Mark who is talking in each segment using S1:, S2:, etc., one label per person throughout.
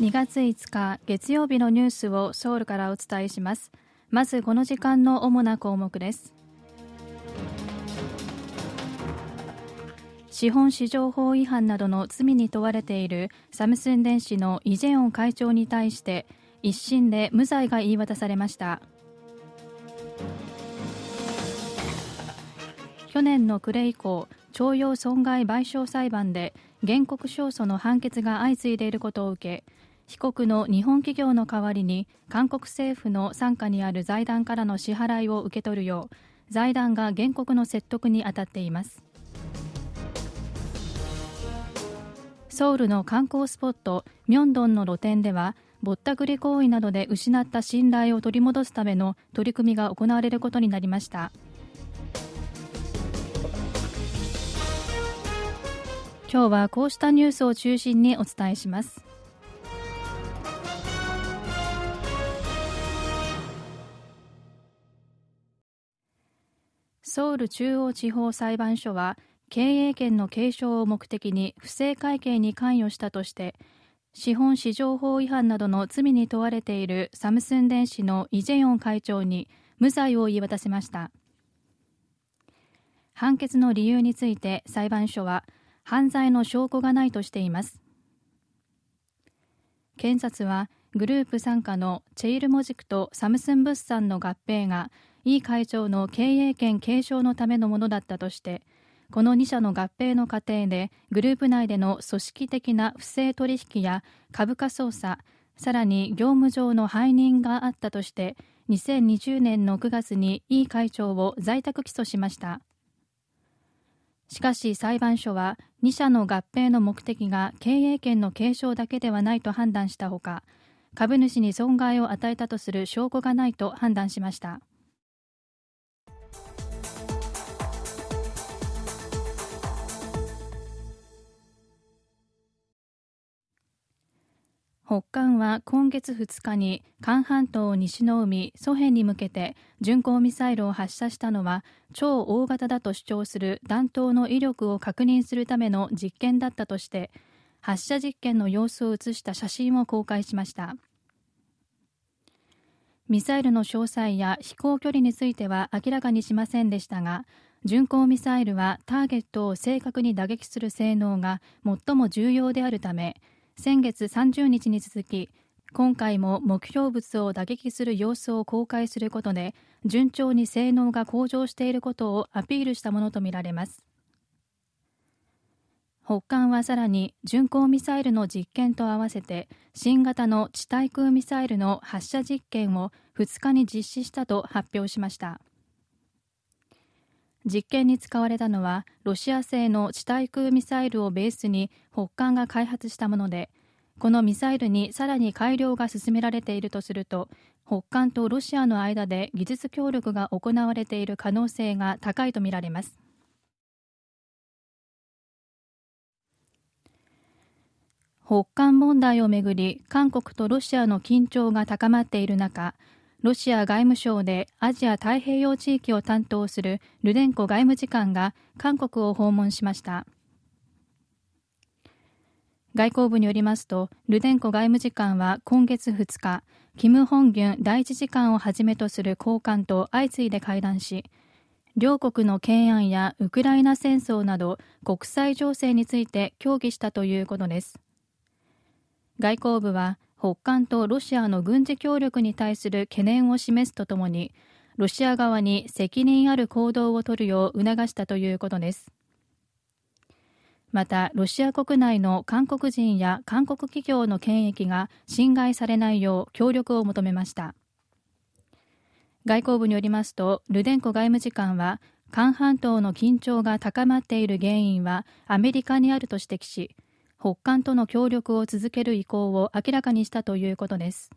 S1: 2月5日月曜日のニュースをソウルからお伝えします。まずこの時間の主な項目です。資本市場法違反などの罪に問われているサムスン電子のイ・ジェヨン会長に対して一審で無罪が言い渡されました。去年の暮れ以降徴用損害賠償裁判で原告勝訴の判決が相次いでいることを受け被告の日本企業の代わりに韓国政府の傘下にある財団からの支払いを受け取るよう財団が原告の説得に当たっています。ソウルの観光スポットミョンドンの露店ではぼったくり行為などで失った信頼を取り戻すための取り組みが行われることになりました。今日はこうしたニュースを中心にお伝えします。ソウル中央地方裁判所は経営権の継承を目的に不正会計に関与したとして資本市場法違反などの罪に問われているサムスン電子のイ・ジェヨン会長に無罪を言い渡しました。判決の理由について裁判所は犯罪の証拠がないとしています。検察はグループ傘下のチェイルモジクとサムスン物産の合併がイ会長の経営権継承のためのものだったとしてこの2社の合併の過程でグループ内での組織的な不正取引や株価操作さらに業務上の背任があったとして2020年の9月にイ会長を在宅起訴しました。しかし裁判所は2社の合併の目的が経営権の継承だけではないと判断したほか株主に損害を与えたとする証拠がないと判断しました。北韓は今月2日に韓半島西の海ソヘに向けて巡航ミサイルを発射したのは超大型だと主張する弾頭の威力を確認するための実験だったとして発射実験の様子を写した写真を公開しました。ミサイルの詳細や飛行距離については明らかにしませんでしたが巡航ミサイルはターゲットを正確に打撃する性能が最も重要であるため先月30日に続き今回も目標物を打撃する様子を公開することで順調に性能が向上していることをアピールしたものとみられます。北韓はさらに巡航ミサイルの実験と合わせて新型の地対空ミサイルの発射実験を2日に実施したと発表しました。実験に使われたのはロシア製の地対空ミサイルをベースに北韓が開発したものでこのミサイルにさらに改良が進められているとすると北韓とロシアの間で技術協力が行われている可能性が高いとみられます。北韓問題をめぐり韓国とロシアの緊張が高まっている中ロシア外務省でアジア太平洋地域を担当するルデンコ外務次官が韓国を訪問しました。外交部によりますとルデンコ外務次官は今月2日キム・ホンギュン第一次官をはじめとする高官と相次いで会談し両国の懸案やウクライナ戦争など国際情勢について協議したということです。外交部は北韓とロシアの軍事協力に対する懸念を示すとともにロシア側に責任ある行動を取るよう促したということです。またロシア国内の韓国人や韓国企業の権益が侵害されないよう協力を求めました。外交部によりますとルデンコ外務次官は韓半島の緊張が高まっている原因はアメリカにあると指摘し北韓との協力を続ける意向を明らかにしたということです。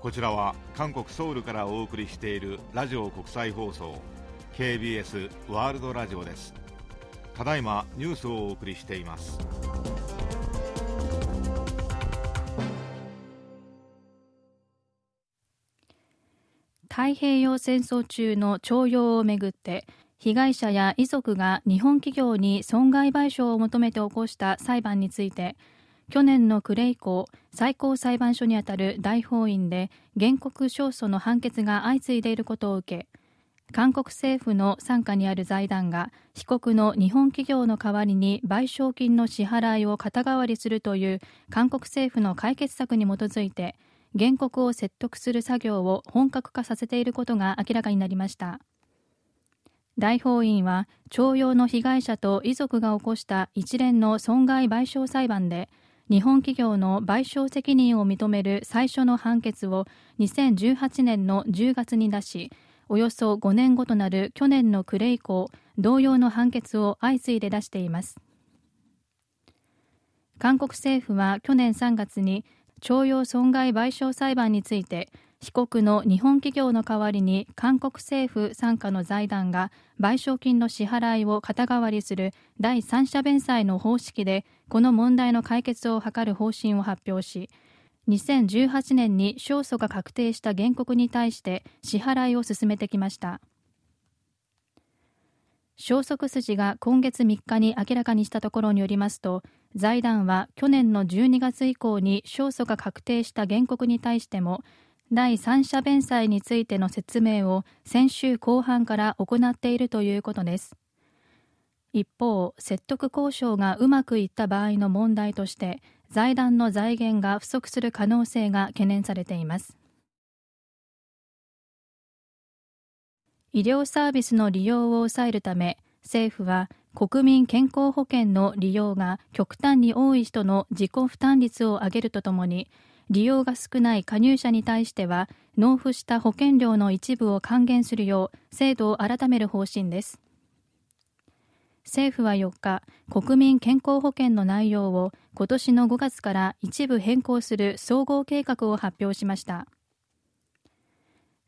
S2: こちらは韓国ソウルからお送りしているラジオ国際放送 KBS ワールドラジオです。ただいまニュースをお送りしています。
S1: 太平洋戦争中の徴用をめぐって被害者や遺族が日本企業に損害賠償を求めて起こした裁判について去年の暮れ以降最高裁判所にあたる大法院で原告勝訴の判決が相次いでいることを受け韓国政府の傘下にある財団が被告の日本企業の代わりに賠償金の支払いを肩代わりするという韓国政府の解決策に基づいて原告を説得する作業を本格化させていることが明らかになりました。大法院は徴用の被害者と遺族が起こした一連の損害賠償裁判で日本企業の賠償責任を認める最初の判決を2018年の10月に出しおよそ5年後となる去年の暮れ以降同様の判決を相次いで出しています。韓国政府は去年3月に徴用損害賠償裁判について被告の日本企業の代わりに韓国政府傘下の財団が賠償金の支払いを肩代わりする第三者弁済の方式でこの問題の解決を図る方針を発表し2018年に勝訴が確定した原告に対して支払いを進めてきました。消息筋が今月3日に明らかにしたところによりますと財団は去年の12月以降に勝訴が確定した原告に対しても第三者弁済についての説明を先週後半から行っているということです。一方説得交渉がうまくいった場合の問題として財団の財源が不足する可能性が懸念されています。医療サービスの利用を抑えるため政府は国民健康保険の利用が極端に多い人の自己負担率を上げるとともに利用が少ない加入者に対しては納付した保険料の一部を還元するよう制度を改める方針です。政府は4日国民健康保険の内容を今年の5月から一部変更する総合計画を発表しました。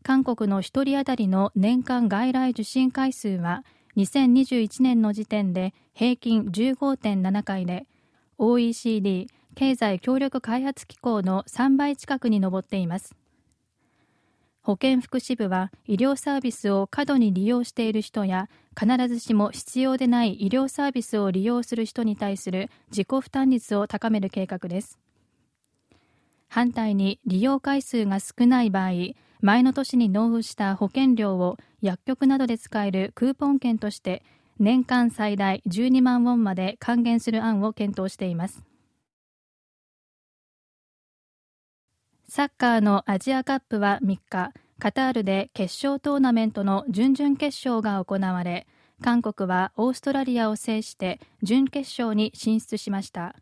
S1: 韓国の1人当たりの年間外来受診回数は2021年の時点で平均15.7回で OECD 経済協力開発機構の3倍近くに上っています。保健福祉部は医療サービスを過度に利用している人や必ずしも必要でない医療サービスを利用する人に対する自己負担率を高める計画です。反対に利用回数が少ない場合前の年に納付した保険料を薬局などで使えるクーポン券として年間最大12万ウォンまで還元する案を検討していますサッカーのアジアカップは3日、カタールで決勝トーナメントの準々決勝が行われ、韓国はオーストラリアを制して準決勝に進出しました。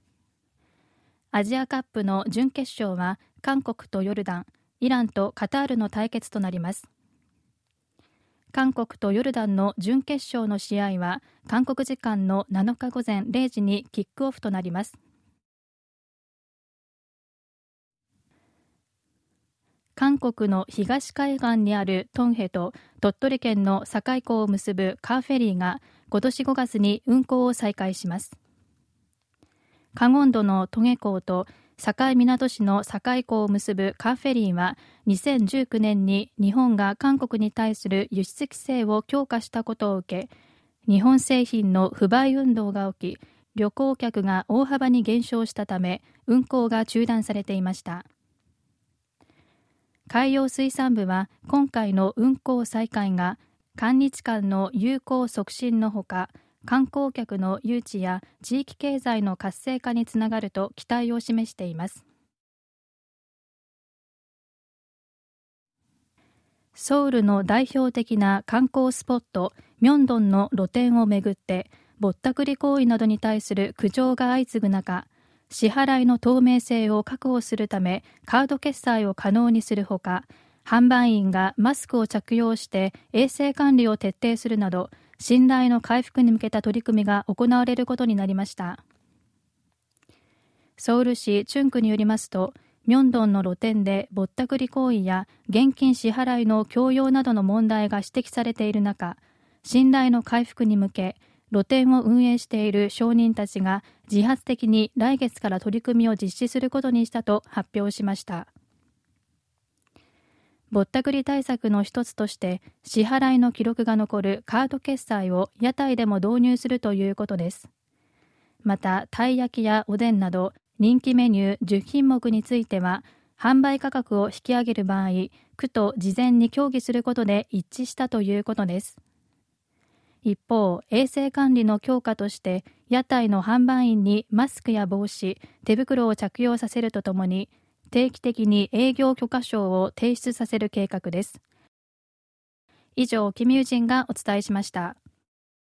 S1: アジアカップの準決勝は韓国とヨルダン、イランとカタールの対決となります。韓国とヨルダンの準決勝の試合は韓国時間の7日午前0時にキックオフとなります。韓国の東海岸にあるトンヘと鳥取県の境港を結ぶカーフェリーが今年5月に運航を再開しますカゴンドのトゲ港と境港市の境港を結ぶカーフェリーは2019年に日本が韓国に対する輸出規制を強化したことを受け日本製品の不買運動が起き旅行客が大幅に減少したため運航が中断されていました。海洋水産部は今回の運航再開が韓日間の友好促進のほか観光客の誘致や地域経済の活性化につながると期待を示しています。ソウルの代表的な観光スポットミョンドンの露店をめぐってぼったくり行為などに対する苦情が相次ぐ中支払いの透明性を確保するためカード決済を可能にするほか販売員がマスクを着用して衛生管理を徹底するなど信頼の回復に向けた取り組みが行われることになりました。ソウル市チュンクによりますとミョンドンの露店でぼったくり行為や現金支払いの強要などの問題が指摘されている中信頼の回復に向け露店を運営している商人たちが自発的に来月から取り組みを実施することにしたと発表しました。ぼったくり対策の一つとして支払いの記録が残るカード決済を屋台でも導入するということです。またたい焼きやおでんなど人気メニュー10品目については販売価格を引き上げる場合区と事前に協議することで一致したということです。一方衛生管理の強化として屋台の販売員にマスクや帽子手袋を着用させるとともに定期的に営業許可証を提出させる計画です。以上キミュージンがお伝えしました。